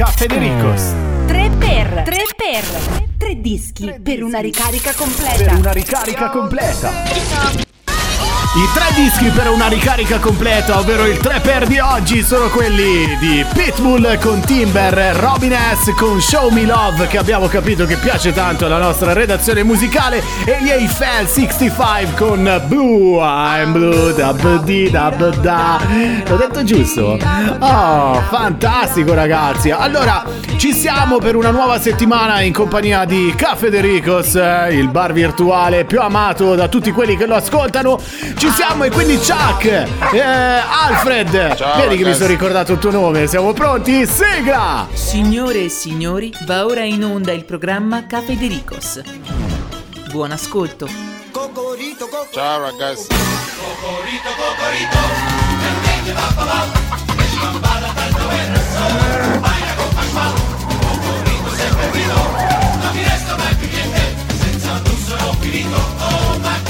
Caffè De Ricos. 3 per 3 per 3 dischi per una ricarica completa. Per una ricarica completa. I tre dischi per una ricarica completa, ovvero il 3 per di oggi, sono quelli di Pitbull con Timber, Robin S con Show Me Love, che abbiamo capito che piace tanto alla nostra redazione musicale, e gli Eiffel 65 con Blue, I'm Blue, da di da da. L'ho detto giusto? Oh, fantastico ragazzi. Allora, ci siamo per una nuova settimana in compagnia di Caffè De Ricos, eh, il bar virtuale più amato da tutti quelli che lo ascoltano. Ci siamo e quindi Chuck, eh, Alfred, Ciao, vedi che mi sono ricordato il tuo nome, siamo pronti? Sigla! Signore e signori, va ora in onda il programma Caffè De Ricos. Buon ascolto. Ciao ragazzi. Uh, negative K, nothing further, just uh, kitty candy in the corner.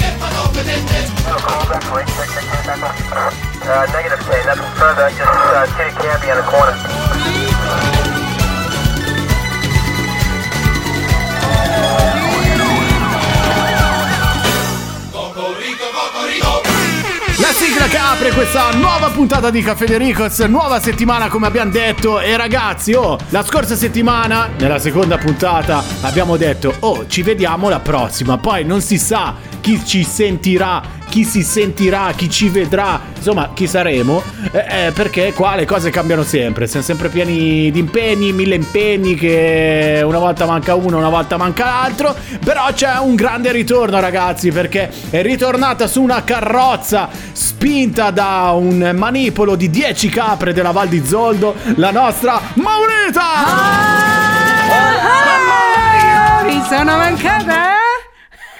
La sigla che apre questa nuova puntata di Caffè De Ricos, nuova settimana come abbiamo detto. E ragazzi, oh, la scorsa settimana, nella seconda puntata, abbiamo detto, oh, ci vediamo la prossima, poi non si sa chi ci sentirà, chi si sentirà, chi ci vedrà, insomma, chi saremo, eh, eh, perché qua le cose cambiano sempre, siamo sempre pieni di impegni, mille impegni che una volta manca uno, una volta manca l'altro, però c'è un grande ritorno ragazzi, perché è ritornata su una carrozza spinta da un manipolo di 10 capre della Val di Zoldo, la nostra Maurita! Ah, mi sono mancata?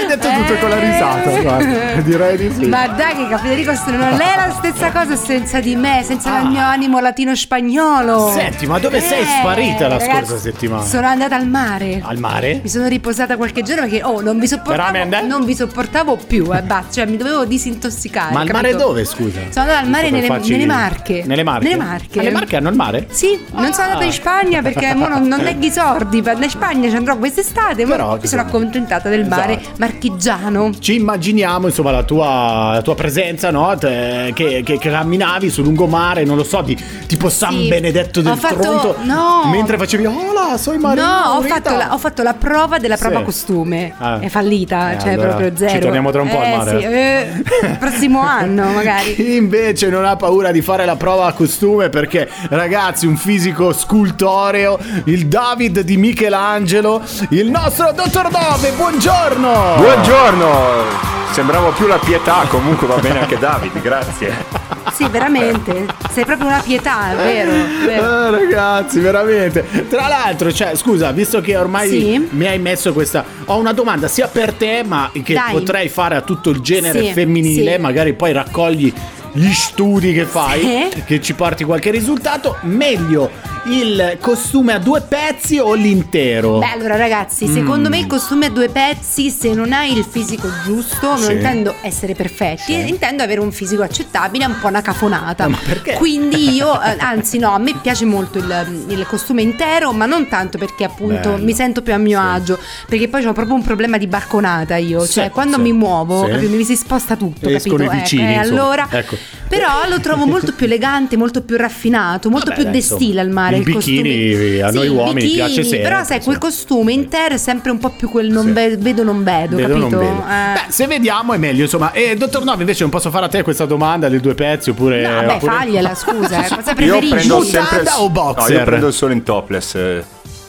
Hai detto tutto con la risata, guarda, direi di sì. Ma dai che Federico non è la stessa cosa senza di me, senza il mio animo latino-spagnolo. Senti, ma dove sei sparita la Eh, ragazzi, scorsa settimana? Sono andata al mare. Al mare? Mi sono riposata qualche giorno perché oh, non vi sopportavo, non vi sopportavo più, eh, basta, cioè mi dovevo disintossicare. Ma al mare dove, scusa? Sono andata al mare nelle, farci- nelle Marche. Nelle Marche? Nelle Marche. Ah, le Marche hanno il mare? Sì, non sono andata in Spagna perché mo non, non leggo i sordi. Per la Spagna ci andrò quest'estate. Ma Però, mi sono accontentata del mare esatto. Marchigiano. Ci immaginiamo, insomma, la tua, la tua presenza, no? Te- che, che- che camminavi sul lungomare, non lo so, di, tipo San Sì. Benedetto del Ho fatto- Tronto. no. Mentre facevi, oh là, sono marino. No, ho Rita." fatto, la, ho fatto la prova della prova Sì. costume. Ah. È fallita, Eh, cioè allora proprio ci zero. torniamo tra un po' al Eh, mare. Sì, eh, prossimo anno magari. Chi invece non ha paura di fare la prova a costume perché ragazzi un fisico scultoreo, il David di Michelangelo, il nostro dottor Dove, buongiorno! Buongiorno! Sembrava più la pietà, comunque va bene anche Davide, grazie. Sì, veramente. Sei proprio una pietà, è vero. vero. Ah, ragazzi, veramente. Tra l'altro, cioè, scusa, visto che ormai Sì. mi hai messo questa. Ho una domanda sia per te, ma che Dai. potrei fare a tutto il genere Sì, femminile. sì. Magari poi raccogli gli studi che fai, Sì. che ci porti qualche risultato. Meglio il costume a due pezzi o l'intero? Beh, allora ragazzi, secondo me il costume a due pezzi, se non hai il fisico giusto, non Sì. intendo essere perfetti, Sì. intendo avere un fisico accettabile, un po' una cafonata. Ma perché? Quindi io, eh, anzi no, a me piace molto il, il costume intero, ma non tanto perché appunto Bello. mi sento più a mio agio, perché poi ho proprio un problema di barconata io, Sì, cioè quando sì. mi muovo Sì. proprio mi si sposta tutto, Escono capito? i vicini, e insomma. allora... Ecco. Però lo trovo molto più elegante, molto più raffinato, molto Vabbè, più dai, de insomma, stile al mare. Il bikini a noi il uomini piace sempre, Però sai, quel costume intero è sempre un po' più quel non Sì. ve- vedo non vedo, Vedo, non capito? vedo. Eh. Beh, se vediamo è meglio, insomma. E dottor Nove, invece non posso fare a te questa domanda dei due pezzi oppure. No, vabbè, oppure- fagliela, scusa, eh, cosa Io preferisci? prendo Mutanda sempre o boxer? No, io prendo solo in topless. eh.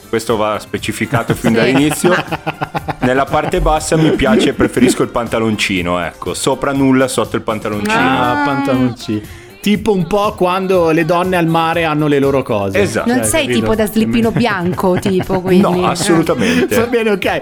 Questo va specificato fin Sì. dall'inizio. Nella parte bassa mi piace, preferisco il pantaloncino, ecco. Sopra nulla, sotto il pantaloncino. Ah, pantaloncini. Tipo un po' quando le donne al mare hanno le loro cose. Esatto. Non Cioè, sei capito? tipo da slippino bianco, tipo, quindi. No, assolutamente. Va bene, ok.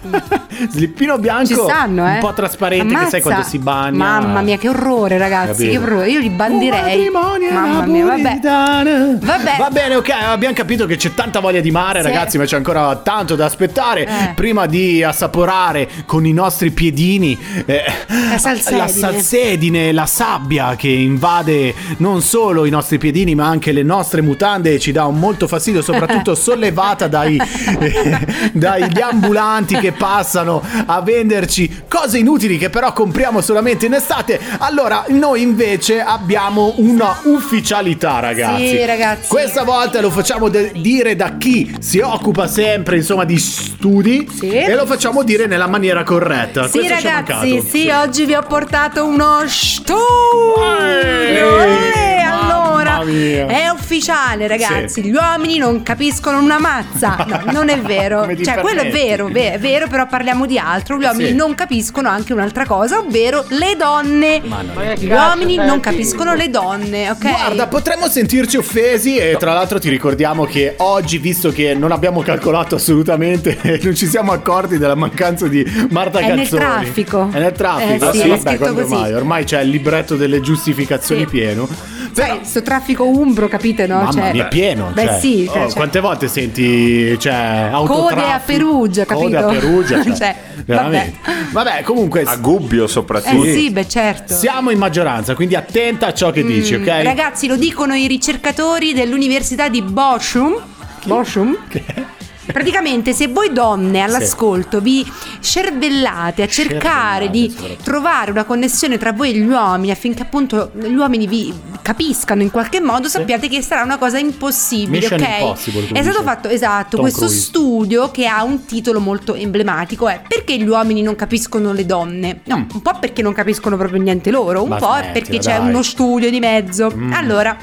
Slippino bianco Ci stanno, eh. un po' trasparente che sai Ammazza. quando si bagna. Mamma mia, che orrore, ragazzi. Capito? Che orrore. Io li bandirei. Mamma mia, vabbè. Vabbè. Va bene, ok, abbiamo capito che c'è tanta voglia di mare, Sì. ragazzi, ma c'è ancora tanto da aspettare Eh. prima di assaporare con i nostri piedini eh, La salsedine. la salsedine, la sabbia che invade non solo i nostri piedini, ma anche le nostre mutande e ci dà un molto fastidio, soprattutto sollevata dai, eh, dagli ambulanti che passano a venderci cose inutili che però compriamo solamente in estate. Allora, noi invece abbiamo una ufficialità, ragazzi. Sì, ragazzi. Questa volta lo facciamo de- dire da chi si occupa sempre, insomma, di studi Sì. e lo facciamo dire nella maniera corretta. Sì, Questo ragazzi, mancato. sì, oggi vi ho portato uno studio. Ehi, Eh, allora, mamma mia. è ufficiale, ragazzi. Sì. Gli uomini non capiscono una mazza. No, non è vero. Cioè, quello è vero, ve- è vero, però parliamo di altro. Gli uomini Sì. non capiscono anche un'altra cosa, ovvero le donne. Ma non è Gli cazzo, uomini non senti. capiscono le donne, ok? Guarda, potremmo sentirci offesi e tra l'altro ti ricordiamo che oggi, visto che non abbiamo calcolato assolutamente, non ci siamo accorti della mancanza di Marta È nel traffico. È nel traffico. Eh sì, è vabbè, scritto quando così. mai? Ormai c'è il libretto delle giustificazioni Sì. pieno. Però- sto traffico umbro, capite, no? Mamma Cioè- mia, è pieno. Beh, cioè. sì. cioè, Oh, cioè- Quante volte senti, cioè, Code a? Perugia, Code capito? a Perugia, cioè, Cioè, veramente. Vabbè. comunque A Gubbio soprattutto. Eh sì, beh, certo. siamo in maggioranza, quindi attenta a ciò che dici, ok? Ragazzi, lo dicono i ricercatori dell'Università di Bochum. Bochum? Praticamente, se voi donne all'ascolto vi cervellate a cercare di trovare una connessione tra voi e gli uomini affinché appunto gli uomini vi capiscano in qualche modo, sappiate che sarà una cosa impossibile, Mission ok? impossible, È stato fatto esatto Tom questo Cruise. studio che ha un titolo molto emblematico è perché gli uomini non capiscono le donne? No, Mm. un po' perché non capiscono proprio niente loro, un Ma po' smettila, perché c'è dai. Mm. uno studio di mezzo. Allora,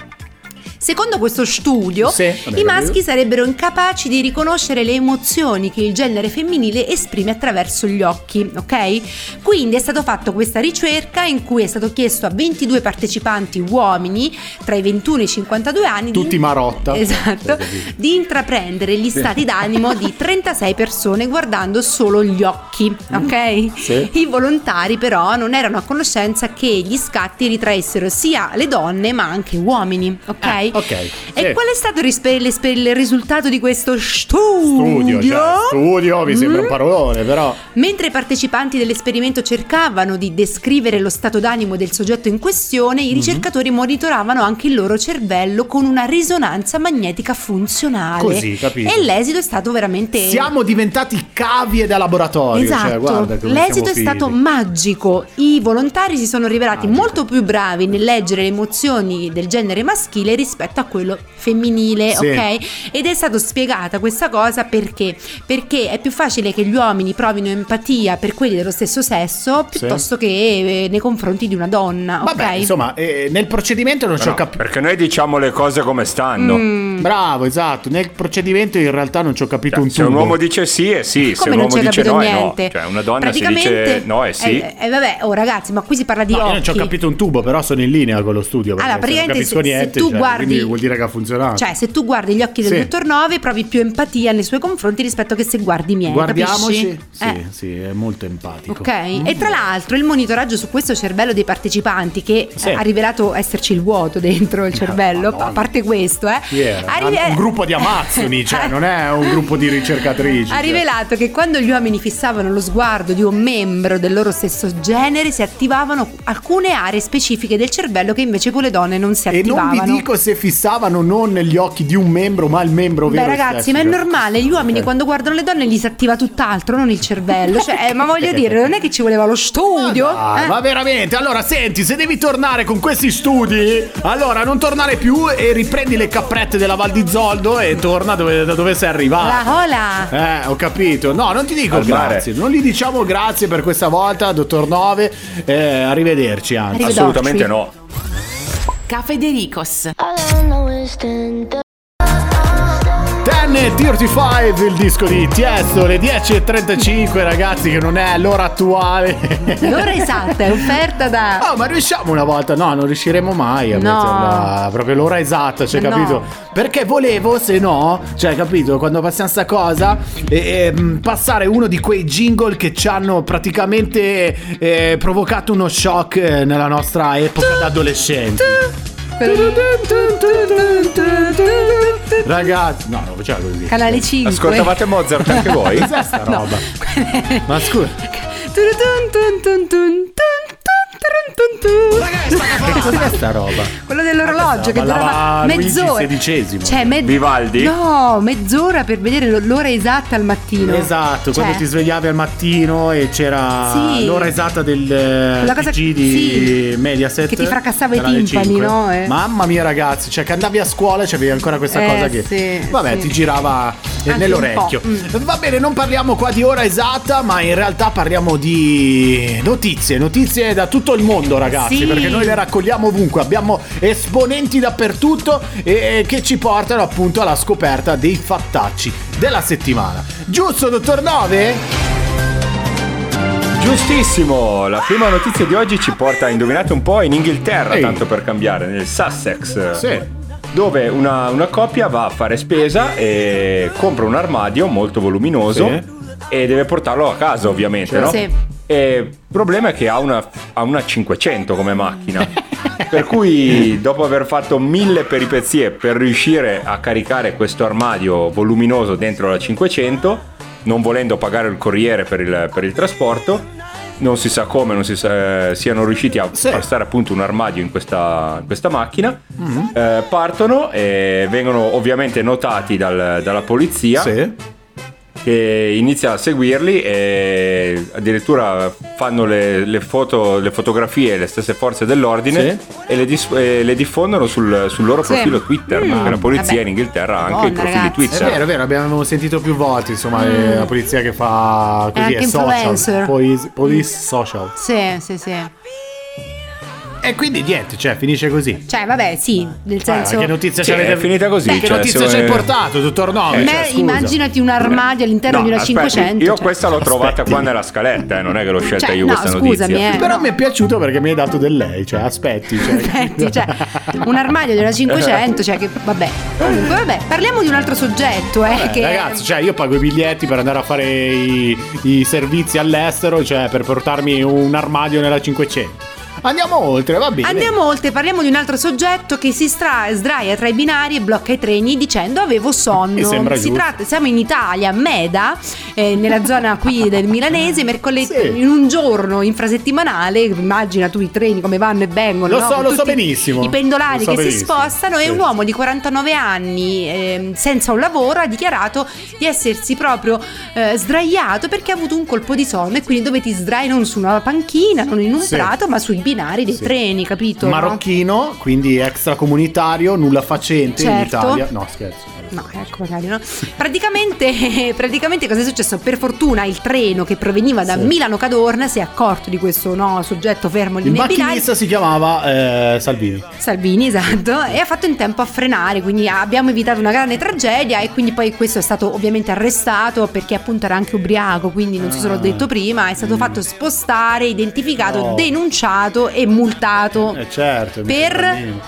Secondo questo studio, Sì, i maschi sarebbero incapaci di riconoscere le emozioni che il genere femminile esprime attraverso gli occhi, ok? Quindi è stato fatto questa ricerca in cui è stato chiesto a 22 partecipanti uomini tra i 21 e i 52 anni Tutti di, marotta. Esatto, di intraprendere gli stati d'animo di 36 persone guardando solo gli occhi, ok? Sì. I volontari però non erano a conoscenza che gli scatti ritraessero sia le donne ma anche uomini, ok? Eh, ok, E sì. qual è stato rispe- il risultato di questo studio? Studio, cioè, studio, mi sembra Mm? un parolone, però. Mentre i partecipanti dell'esperimento cercavano di descrivere lo stato d'animo del soggetto in questione, Mhm. i ricercatori monitoravano anche il loro cervello con una risonanza magnetica funzionale. Così, capito. E l'esito è stato veramente Siamo diventati cavie da laboratorio. Esatto, Cioè, guarda come l'esito è stato magico. I volontari si sono rivelati Magico. molto più bravi nel leggere le emozioni del genere maschile rispetto a quello femminile, Sì. ok? Ed è stata spiegata questa cosa perché? Perché è più facile che gli uomini provino empatia per quelli dello stesso sesso Sì. piuttosto che eh, nei confronti di una donna, Vabbè, ok? insomma, eh, nel procedimento non ci ho No, capito. perché noi diciamo le cose come stanno. Mm. Bravo, esatto. Nel procedimento in realtà non ci ho capito Cioè, un se un tubo. uomo dice sì è sì, se Come un non uomo dice no è no. niente? Cioè, una donna se Praticamente- dice no è sì. Eh, eh, vabbè, oh ragazzi, ma qui si parla di No, io occhi. non ci ho capito un tubo, però sono in linea con lo studio. Allora, se non praticamente capisco se, se niente, tu cioè, guardi quindi vuol dire che ha funzionato. Cioè, se tu guardi gli occhi del Sì. dottor Nove, provi più empatia nei suoi confronti rispetto che se guardi i miei. Guardiamoci. Sì, Eh. sì, è molto empatico. Ok, e tra l'altro il monitoraggio su questo cervello dei partecipanti, che Sì. eh, ha rivelato esserci il vuoto dentro il cervello, Madonna. a parte questo, eh, era? ha rive- un gruppo di amazzoni, cioè non è un gruppo di ricercatrici. Ha cioè. rivelato che quando gli uomini fissavano lo sguardo di un membro del loro stesso genere si attivavano alcune aree specifiche del cervello che invece con le donne non si E non attivavano. vi dico se fissavano non negli occhi di un membro, ma il membro Beh vero. ragazzi, stesso, ma è normale, gli uomini quando guardano le donne gli si attiva tutt'altro, non il cervello. Cioè, eh, ma voglio dire, non è che ci voleva lo studio. Ah, eh? Ma veramente? Allora, senti, se devi tornare con questi studi, allora non tornare più e riprendi le caprette della Val di Zoldo e torna dove, da dove sei arrivato. La hola. Eh, ho capito. No, non ti dico Al mare. grazie. Non gli diciamo grazie per questa volta, dottor Nove. Eh, arrivederci, anzi. Assolutamente no. Cafedericos. Ten 35 il disco di Tiesto, le 10.35 ragazzi che non è l'ora attuale. L'ora esatta è offerta da... Oh, ma riusciamo una volta? No, non riusciremo mai a No. metterla proprio l'ora esatta, cioè, No. capito? Perché volevo, se no, cioè, capito, quando passiamo sta cosa, eh, ehm, passare uno di quei jingle che ci hanno praticamente eh, provocato uno shock eh, nella nostra epoca da adolescenti. Ragazzi, no, non facciamo così. Canale 5. Ascoltavate Mozart anche voi? Cos'è sta roba? Ma scusa, cos'è sta roba? Quello dell'orologio che durava mezz'ora. Cioè, me- Vivaldi? No, mezz'ora per vedere l'ora esatta al mattino. Esatto, Cioè, quando ti svegliavi al mattino e c'era Sì. l'ora esatta del eh, cosa- TG di sì. Mediaset Che ti fracassava i timpani, 5. no? Eh. Mamma mia ragazzi, cioè che andavi a scuola e c'avevi ancora questa Eh, cosa che sì, vabbè sì. ti girava Anche nell'orecchio. po', Va bene, non parliamo qua di ora esatta, ma in realtà parliamo di notizie, notizie da tutto il mondo ragazzi, Sì. perché noi le raccogliamo ovunque, abbiamo esponenti dappertutto e, e che ci portano appunto alla scoperta dei fattacci della settimana. Giusto, dottor Nove? Giustissimo, la prima notizia di oggi ci porta, indovinate un po', in Inghilterra, Ehi. tanto per cambiare, nel Sussex. Sì. Dove una, una coppia va a fare spesa e compra un armadio molto voluminoso Sì. e deve portarlo a casa ovviamente, no? Sì. E il problema è che ha una, ha una 500 come macchina. per cui dopo aver fatto mille peripezie per riuscire a caricare questo armadio voluminoso dentro la 500, non volendo pagare il corriere per il, per il trasporto, non si sa come, non si sa, eh, siano riusciti a Sì. passare appunto un armadio in questa, in questa macchina. Mm-hmm. Eh, partono e vengono ovviamente notati dal- dalla polizia Sì. Che inizia a seguirli e addirittura fanno le, le foto, le fotografie le stesse forze dell'ordine e le, dis- e le diffondono sul, sul loro Sì. profilo Twitter Mm. perché la polizia Vabbè. in Inghilterra ha anche Madonna, i profili ragazzi. È Twitter vero, è vero, abbiamo sentito più volte, insomma, eh, la polizia che fa così, Mm. anche è social, police, police social. Sì, sì, sì. E quindi niente, cioè, finisce così. Cioè, vabbè, sì, nel Eh, senso... che notizia Sì, ci avete è finita così, Che cioè, notizia ci hai portato, dottor Nove? Me- Cioè, scusa. immaginati un armadio all'interno No, di una aspetti, 500. io cioè- questa l'ho trovata Aspetti. qua nella scaletta eh, non è che l'ho scelta Cioè, io no, questa scusami, notizia eh. Però mi è piaciuto perché mi hai dato del lei, cioè aspetti. Cioè, Aspetti, cioè, un armadio di una 500, cioè che vabbè. Comunque, vabbè, parliamo di un altro soggetto, eh, Eh, che Ragazzi, cioè io pago i biglietti per andare a fare i, i servizi all'estero, cioè per portarmi un armadio nella 500. Andiamo oltre, va bene. Andiamo oltre, parliamo di un altro soggetto che si stra- sdraia tra i binari e blocca i treni dicendo avevo sonno. Si giusto. tratta, siamo in Italia, Meda, eh, nella zona qui del milanese, mercoledì Sì. in un giorno infrasettimanale, immagina tu i treni come vanno e vengono. Lo no? so, lo so benissimo. I pendolari so che si benissimo. spostano e Sì. un uomo di 49 anni ehm, senza un lavoro ha dichiarato di essersi proprio eh, sdraiato perché ha avuto un colpo di sonno e quindi dove ti sdrai non su una panchina, non in un Sì. prato, ma sui binari dei Sì. treni, capito? no? Marocchino, quindi extracomunitario, nulla facente in Certo. Italia. No, scherzo. No, ecco magari no. Praticamente, praticamente cosa è successo? Per fortuna il treno che proveniva da Sì. Milano Cadorna si è accorto di questo no, soggetto fermo lì Il macchinista si chiamava eh, Salvini. Salvini, esatto, e ha fatto in tempo a frenare, quindi abbiamo evitato una grande tragedia e quindi poi questo è stato ovviamente arrestato perché appunto era anche ubriaco, quindi non so se l'ho detto prima, è stato fatto spostare, identificato. Oh. denunciato e multato. Eh certo. mi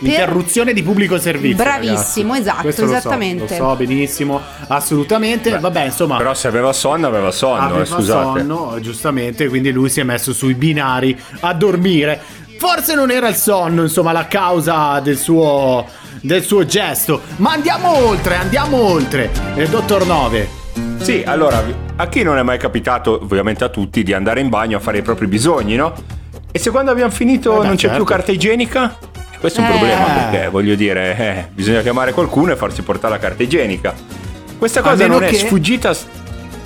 Per-. Interruzione di pubblico servizio. Bravissimo, ragazzi. esatto, Questo lo so, esattamente. Lo so, benissimo, assolutamente. Vabbè, insomma. però se aveva sonno aveva sonno aveva eh, scusate sonno, giustamente, quindi lui si è messo sui binari a dormire. Forse non era il sonno, insomma, la causa del suo, del suo gesto. Ma andiamo oltre, andiamo oltre. Eh, dottor Nove. Sì, allora, a chi non è mai capitato, ovviamente a tutti, di andare in bagno a fare i propri bisogni, no? E se quando abbiamo finito Eh beh, non c'è certo. più carta igienica? Questo è un Eh. problema, perché voglio dire, eh, bisogna chiamare qualcuno e farsi portare la carta igienica. Questa A cosa non è che- sfuggita. s-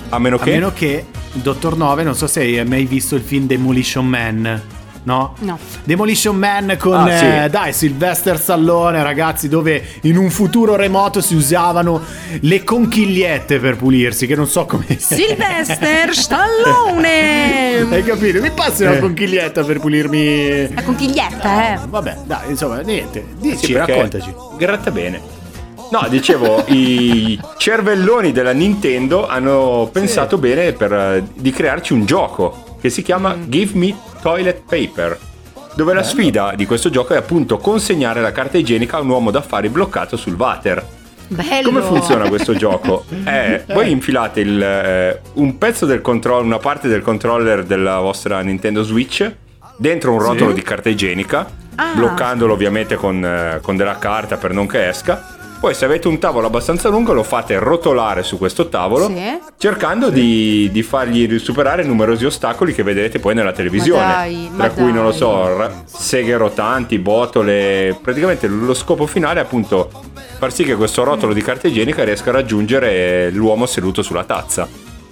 A meno A che. meno che, dottor Nove, non so se hai mai visto il film Demolition Man. No? No. Demolition Man con Ah, sì. eh, dai Sylvester Stallone, ragazzi, dove in un futuro remoto si usavano le conchigliette per pulirsi, che non so come Sylvester Stallone! Hai capito? Mi passi una conchiglietta per pulirmi La conchiglietta, eh. Vabbè, dai, insomma, niente. Dici, Sì, raccontaci. Gratta bene. No, dicevo, i cervelloni della Nintendo hanno pensato bene per, eh, di crearci un gioco che si chiama Give Me Toilet Paper. Dove la sfida di questo gioco è appunto consegnare la carta igienica a un uomo d'affari bloccato sul water. Bello. Come funziona questo gioco? Eh, voi infilate il, eh, un pezzo del controller, una parte del controller della vostra Nintendo Switch dentro un rotolo di carta igienica, Ah. bloccandolo ovviamente con, eh, con della carta per non che esca. Poi se avete un tavolo abbastanza lungo lo fate rotolare su questo tavolo Sì. cercando di, di fargli superare numerosi ostacoli che vedrete poi nella televisione. Ma dai, ma tra cui, non lo dai. so, ra- seghe rotanti, botole. Praticamente lo scopo finale è appunto far sì che questo rotolo di carta igienica riesca a raggiungere l'uomo seduto sulla tazza.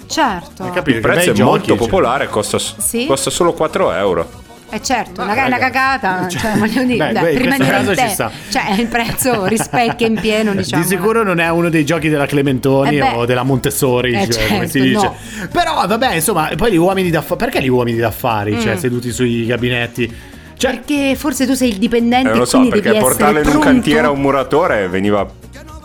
Certo. Il prezzo è molto giochi, cioè. popolare, costa, Sì? costa solo 4 euro. Eh certo, Ma una, una cagata, cioè, cioè, voglio dire, beh, dai, questo rimanere caso in ci te- sta. Cioè, il prezzo rispecchia in pieno, diciamo. Di sicuro non è uno dei giochi della Clementoni Eh beh. o della Montessori, Eh, cioè, come si certo, dice. no. Però vabbè, insomma, poi gli uomini d'affari. Perché gli uomini d'affari? Mm. Cioè, seduti sui gabinetti. Cioè, Perché forse tu sei il dipendente Eh, non lo e so, perché portarlo in un cantiere a un muratore veniva,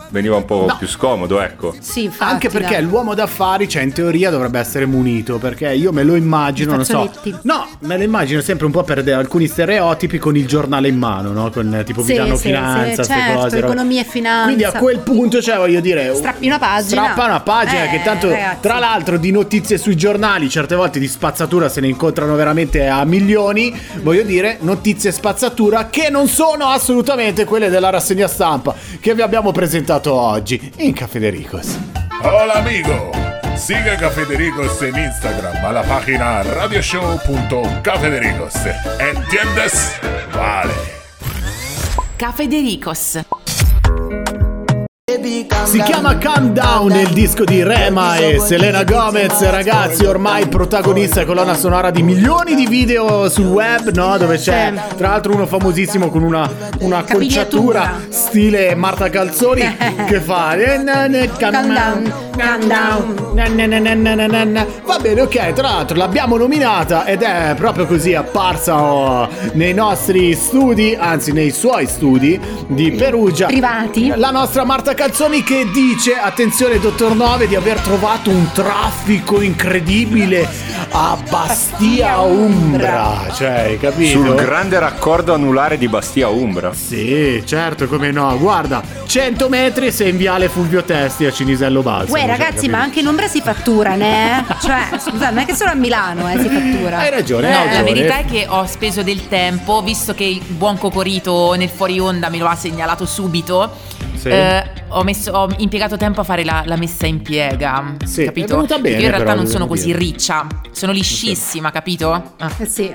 veniva un po' No. più scomodo, ecco. Sì, infatti, Anche perché dai. l'uomo d'affari, cioè in teoria dovrebbe essere munito, perché io me lo immagino, non so. No, me lo immagino sempre un po' per de- alcuni stereotipi con il giornale in mano, no? Con eh, tipo Sì, vi danno sì, finanza, sì, certo, cose. economia e finanza. Quindi a quel punto, cioè voglio dire, Strappi una pagina. Strappa una pagina Eh, che tanto ragazzi. tra l'altro di notizie sui giornali, certe volte di spazzatura se ne incontrano veramente a milioni, voglio dire, notizie spazzatura che non sono assolutamente quelle della rassegna stampa che vi abbiamo presentato oggi in Caffè De Ricos. Hola amigo, sigue Cafedericos en Instagram a la página radioshow.cafedericos. ¿Entiendes? Vale. Cafe De Ricos. Si chiama Calm Down il disco di Rema e Selena Gomez, ragazzi, ormai protagonista e colonna sonora di milioni di video sul web, no? Dove c'è tra l'altro uno famosissimo con una, una acconciatura stile Marta Calzoni che fa eh, Calm down, na, na, na. Va bene, ok, tra l'altro l'abbiamo nominata ed è proprio così apparsa oh, nei nostri studi, anzi nei suoi studi di Perugia. Privati. La nostra Marta Calzoni che dice, attenzione dottor Nove, di aver trovato un traffico incredibile a Bastia Umbra. Cioè, hai capito? Sul grande raccordo anulare di Bastia Umbra. Sì, certo, come no. Guarda, 100 metri sei in viale Fulvio Testi a Cinisello Balsamo. Ragazzi, ma anche in Ombra si fattura, né? Cioè, scusate, non è che solo a Milano eh, si fattura. Hai ragione, No, hai la verità è che ho speso del tempo, visto che il buon Cocorito nel fuori onda me lo ha segnalato subito. Sì. eh, ho, messo- ho impiegato tempo a fare la, la messa in piega. Sì, capito? bene, io in realtà però, non sono così dire. riccia, sono liscissima, capito? Ah. Eh sì.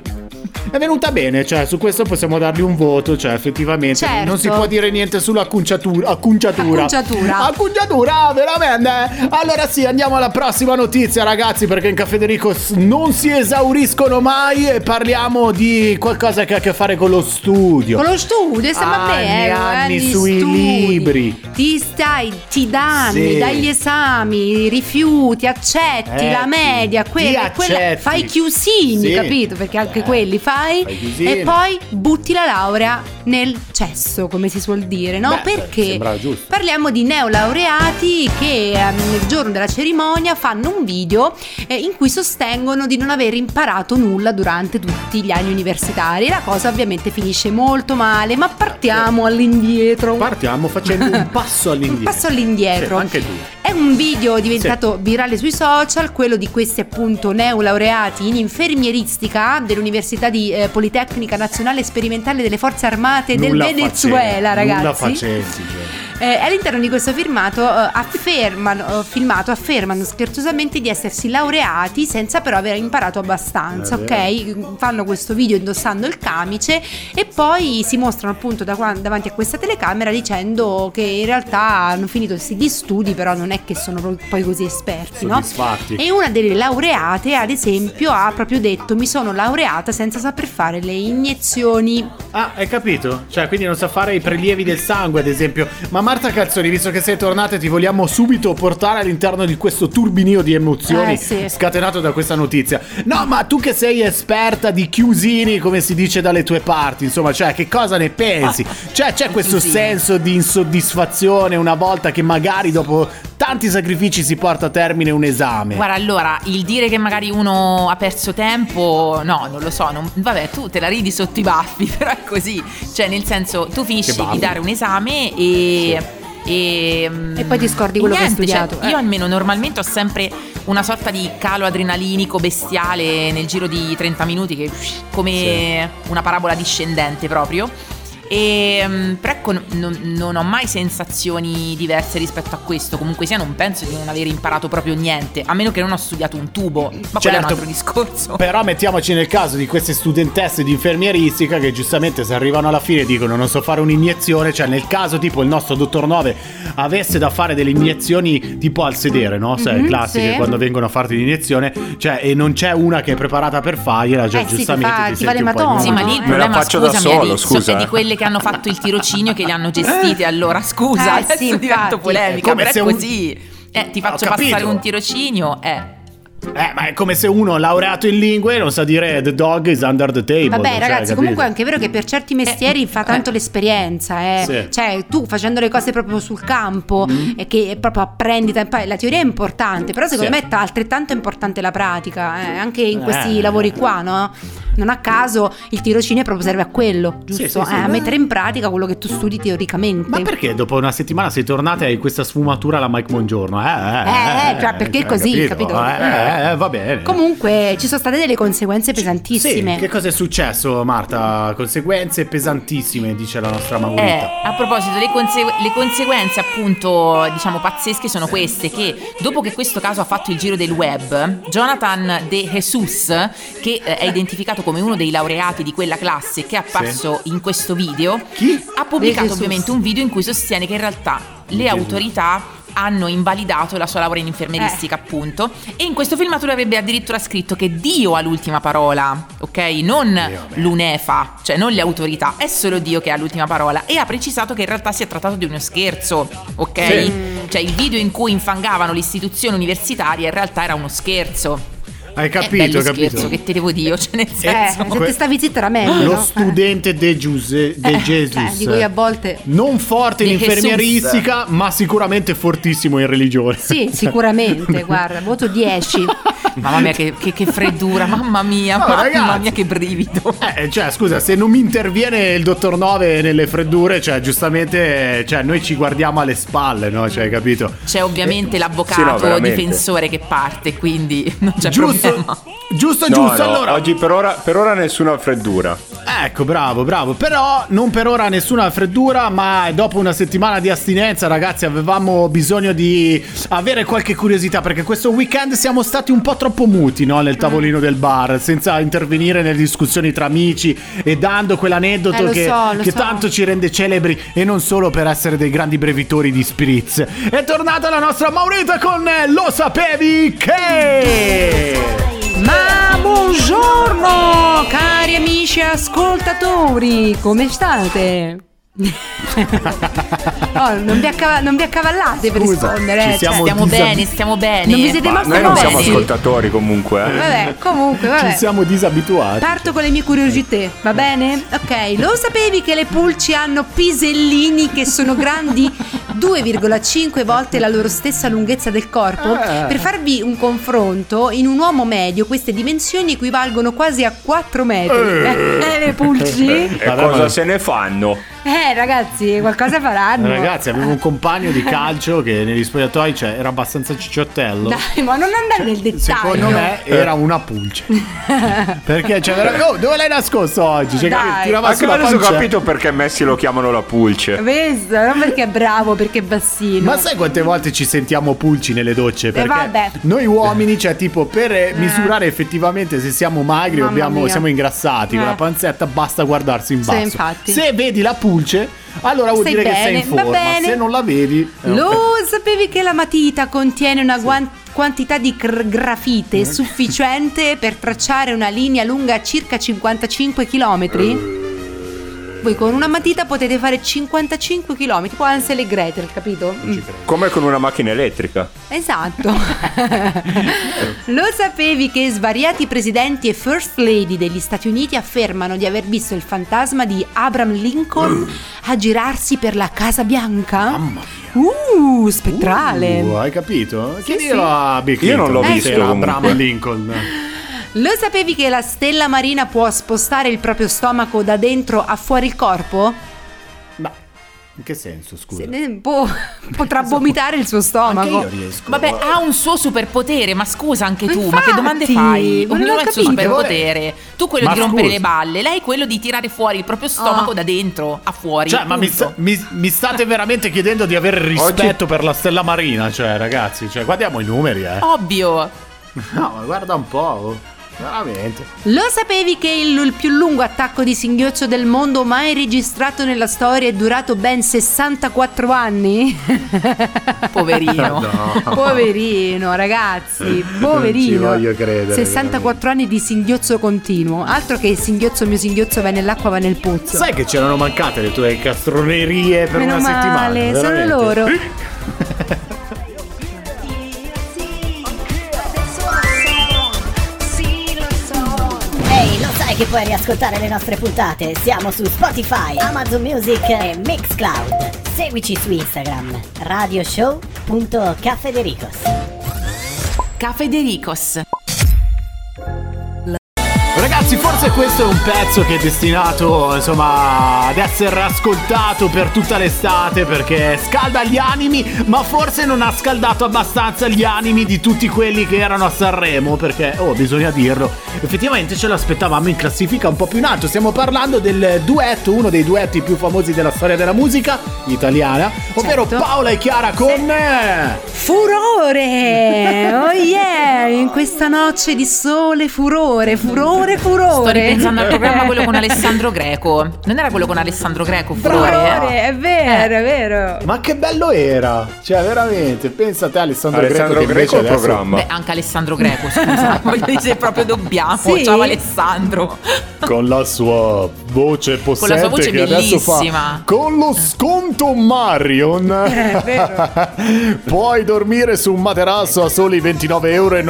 È venuta bene, cioè su questo possiamo dargli un voto, cioè effettivamente Certo. non si può dire niente sull'accunciatura. Accunciatura. Accunciatura. Accunciatura, veramente. Allora sì, andiamo alla prossima notizia ragazzi perché in Caffè De Ricos non si esauriscono mai e parliamo di qualcosa che ha a che fare con lo studio. Con lo studio, stiamo Anni, bene. anni eh, gli sui studi. libri. Ti stai, ti danni, Sì. dagli esami, rifiuti, accetti Eh, la media, quella, quella- fai chiusini, Sì. capito? Perché anche Eh, quelli fai, e poi butti la laurea nel cesso, come si suol dire, no? Beh, Perché parliamo di neolaureati che ehm, il giorno della cerimonia fanno un video eh, in cui sostengono di non aver imparato nulla durante tutti gli anni universitari. La cosa ovviamente finisce molto male, ma partiamo all'indietro. Partiamo facendo un passo all'indietro. Un passo all'indietro. Sì, anche tu. È un video diventato virale sui social, quello di questi appunto neolaureati in infermieristica dell'Università di eh, Politecnica Nazionale Sperimentale delle Forze Armate Nulla del Venezuela, facenti, ragazzi. Nulla facenti, cioè. Eh, all'interno di questo firmato, eh, affermano, eh, filmato affermano scherzosamente di essersi laureati senza però aver imparato abbastanza, ok? Fanno questo video indossando il camice e poi si mostrano appunto da davanti a questa telecamera dicendo che in realtà hanno finito sì gli studi, però non è che sono poi così esperti, no? E una delle laureate, ad esempio, ha proprio detto: Mi sono laureata senza saper fare le iniezioni. Ah, hai capito? Cioè, quindi non sa fare i prelievi del sangue, ad esempio. Ma Marta Calzoni, visto che sei tornata, ti vogliamo subito portare all'interno di questo turbinio di emozioni Eh, sì. scatenato da questa notizia. No, ma tu che sei esperta di chiusini, come si dice dalle tue parti, insomma, cioè, che cosa ne pensi? Cioè, c'è questo senso di insoddisfazione una volta che magari dopo tanti sacrifici si porta a termine un esame? Guarda, allora, il dire che magari uno ha perso tempo, no, non lo so, non- vabbè, tu te la ridi sotto i baffi, però è così. Cioè, nel senso, tu finisci di dare un esame e... E, mm, E poi ti scordi quello che hai niente, cioè, studiato, eh. io almeno normalmente ho sempre una sorta di calo adrenalinico bestiale nel giro di 30 minuti, che come una parabola discendente proprio. E, mm, però ecco, non, non ho mai sensazioni diverse rispetto a questo. Comunque sia, non penso di non aver imparato proprio niente, a meno che non ho studiato un tubo. Ma quello è un Certo. altro discorso. Però mettiamoci nel caso di queste studentesse di infermieristica che giustamente se arrivano alla fine dicono non so fare un'iniezione, cioè nel caso tipo il nostro dottor Nove avesse da fare delle iniezioni tipo al sedere, no? Sai, Mhm, classiche sì. quando vengono a farti l'iniezione, cioè e non c'è una che è preparata per fargliela, cioè Eh sì, ti giustamente fa- ti, ti po' l'ematoma, in Sì, ma lì il. Me la problema, faccio da scusami, solo, Alizzo, scusa, di eh. Quelle che hanno fatto il tirocinio che le hanno gestite. Allora, scusa, Eh, adesso sì, divento polemica, Come se è un- così. Eh, ti faccio passare un tirocinio, eh. Eh, ma è come se uno laureato in lingue non sa dire the dog is under the table. Vabbè, cioè, ragazzi, capito? comunque è anche vero che per certi mestieri fa tanto l'esperienza, eh. Sì. Cioè, tu facendo le cose proprio sul campo e che proprio apprendi, la teoria è importante, però secondo Sì. me è altrettanto importante la pratica, eh, anche in questi Eh. lavori qua, no? Non a caso il tirocinio proprio serve a quello, giusto? Sì, sì, sì. Eh, a mettere in pratica quello che tu studi teoricamente. Ma perché dopo una settimana sei tornata e hai questa sfumatura alla Mike Mongiorno? Eh, eh, Eh, cioè, perché è così, capito? Eh, eh, va bene. Comunque ci sono state delle conseguenze pesantissime. Sì, che cosa è successo, Marta? Conseguenze pesantissime, dice la nostra Eh, Maurita. a proposito, le, consegu- le conseguenze appunto, diciamo, pazzesche sono queste, che dopo che questo caso ha fatto il giro del web, Jonathan De Jesus, che eh, è identificato come uno dei laureati di quella classe che è apparso in questo video, Chi? ha pubblicato ovviamente un video in cui sostiene che in realtà le autorità hanno invalidato la sua laurea in infermieristica, appunto. E in questo filmato avrebbe addirittura scritto che Dio ha l'ultima parola, ok? Non vabbè. l'UNEFA, cioè non le autorità, è solo Dio che ha l'ultima parola. E ha precisato che in realtà si è trattato di uno scherzo, ok? Sì. Cioè il video in cui infangavano l'istituzione universitaria in realtà era uno scherzo. Hai capito, bello capito? scherzo, che te devo dire, cioè nel Eh, senso... se ti stavi zitta era meglio. Lo no? studente De, Giuse, De Eh, Jesus. eh, di cui a volte- Non forte in infermieristica, ma sicuramente fortissimo in religione. Sì, sicuramente, guarda, voto 10. Mamma mia che, che- che freddura, mamma mia, No, mamma ragazzi. mia che brivido. Eh, cioè, scusa, se non mi interviene il dottor Nove nelle freddure, cioè, giustamente, cioè, noi ci guardiamo alle spalle, no? Cioè, capito? C'è ovviamente l'avvocato Sì, no, difensore che parte, quindi non c'è Giusto, giusto, No, giusto. no, allora, oggi per ora, per ora nessuna freddura. Ecco, bravo, bravo. Però non per ora nessuna freddura, ma dopo una settimana di astinenza, ragazzi, avevamo bisogno di avere qualche curiosità perché questo weekend siamo stati un po' troppo muti, no, nel tavolino del bar, senza intervenire nelle discussioni tra amici e dando quell'aneddoto Eh, che, so, che so. tanto ci rende celebri e non solo per essere dei grandi brevitori di spritz. È tornata la nostra Maurita con Lo sapevi che Ma buongiorno, cari amici ascoltatori, come state? Oh, non, vi accava- non vi accavallate per Scusa, rispondere. ci eh, siamo cioè, Stiamo disab- bene, stiamo bene. Non vi siete Ma noi non siamo bene. ascoltatori comunque. eh. Vabbè, comunque, vabbè. ci siamo disabituati. Parto con le mie curiosità, va bene? Ok, lo sapevi che le pulci hanno pisellini che sono grandi 2,5 volte la loro stessa lunghezza del corpo? Eh. Per farvi un confronto, in un uomo medio queste dimensioni equivalgono quasi a 4 metri. Eh, le pulci? E Vabbè, cosa se ne fanno? Eh, ragazzi, qualcosa faranno. Ragazzi, avevo un compagno di calcio che negli spogliatoi cioè, era abbastanza cicciottello. Dai, ma non andare nel dettaglio. Secondo me era una pulce. Perché cioè, oh, dove l'hai nascosto oggi? Cioè, Dai. tirava Anche sulla adesso ho capito perché Messi lo chiamano la pulce. Visto? Non perché è bravo, perché è bassino. Ma sai quante volte ci sentiamo pulci nelle docce? Perché vabbè. noi uomini, cioè, tipo, per eh, misurare effettivamente se siamo magri o siamo ingrassati con Eh. la panzetta, basta guardarsi in Sì, basso. infatti. Se vedi la pulce, allora vuol Stai dire che sei in bene, forma. bene. Se non la vedi, eh, Lo ok. sapevi che la matita contiene una guan- quantità di cr- grafite sufficiente per tracciare una linea lunga circa 55 km? Voi con una matita potete fare 55 km, tipo Ansel e Gretel, capito? Come con una macchina elettrica. Esatto. Lo sapevi che svariati presidenti e first lady degli Stati Uniti affermano di aver visto il fantasma di Abraham Lincoln aggirarsi per la Casa Bianca? Mamma mia. Uh, spettrale. Uh, hai capito? Sì, Chiedilo sì. a Bill Io non Clinton, l'ho visto era. Abraham Lincoln. Lo sapevi che la stella marina può spostare il proprio stomaco da dentro a fuori il corpo? Ma in che senso, scusa? Se ne- può- potrà vomitare il suo Anche stomaco. io riesco. Vabbè, ha un suo superpotere, ma scusa anche tu, ma che Infatti, domande fai? Ognuno ha il suo superpotere. Tu quello Ma di rompere scusa. le balle, lei quello di tirare fuori il proprio stomaco Ah. da dentro a fuori. Cioè, ma mi, sta- mi- mi state veramente chiedendo di avere rispetto per la stella marina? Cioè, ragazzi, cioè, guardiamo i numeri, eh. Ovvio. No, ma guarda un po'. Veramente. Lo sapevi che il, il più lungo attacco di singhiozzo del mondo mai registrato nella storia è durato ben 64 anni? Poverino. No. Poverino, ragazzi, poverino. ci voglio credere, 64 anni di singhiozzo continuo. Altro che singhiozzo mio singhiozzo va nell'acqua, va nel pozzo. Sai che c'erano mancate le tue castronerie per Meno una settimana? male, sono loro. Ehi, lo sai che puoi riascoltare le nostre puntate? Siamo su Spotify, Amazon Music e Mixcloud. Seguici su Instagram, radioshow.cafedericos. Cafedericos. Ragazzi, forse questo è un pezzo che è destinato, insomma, ad essere ascoltato per tutta l'estate perché scalda gli animi, ma forse non ha scaldato abbastanza gli animi di tutti quelli che erano a Sanremo, perché, oh, bisogna dirlo, effettivamente ce l'aspettavamo in classifica un po' più in alto. Stiamo parlando del duetto, uno dei duetti più famosi della storia della musica italiana, ovvero Certo. Paola e Chiara con... Furore! Oh yeah! In questa noce di sole, furore, furore, Sto furore. ripensando al programma quello con Alessandro Greco. Non era quello con Alessandro Greco, Furore? Furore, è vero, è vero. Ma che bello era! Cioè, veramente, pensa a te Alessandro, Alessandro Greco, che Greco invece il adesso- programma. Beh, anche Alessandro Greco, scusa. Voglio dire proprio dobbiamo. Sì? Ciao Alessandro. con la sua voce possente sua voce che adesso fa bellissima. con lo sconto Marion. Vero. puoi dormire su un materasso a soli 29,99 euro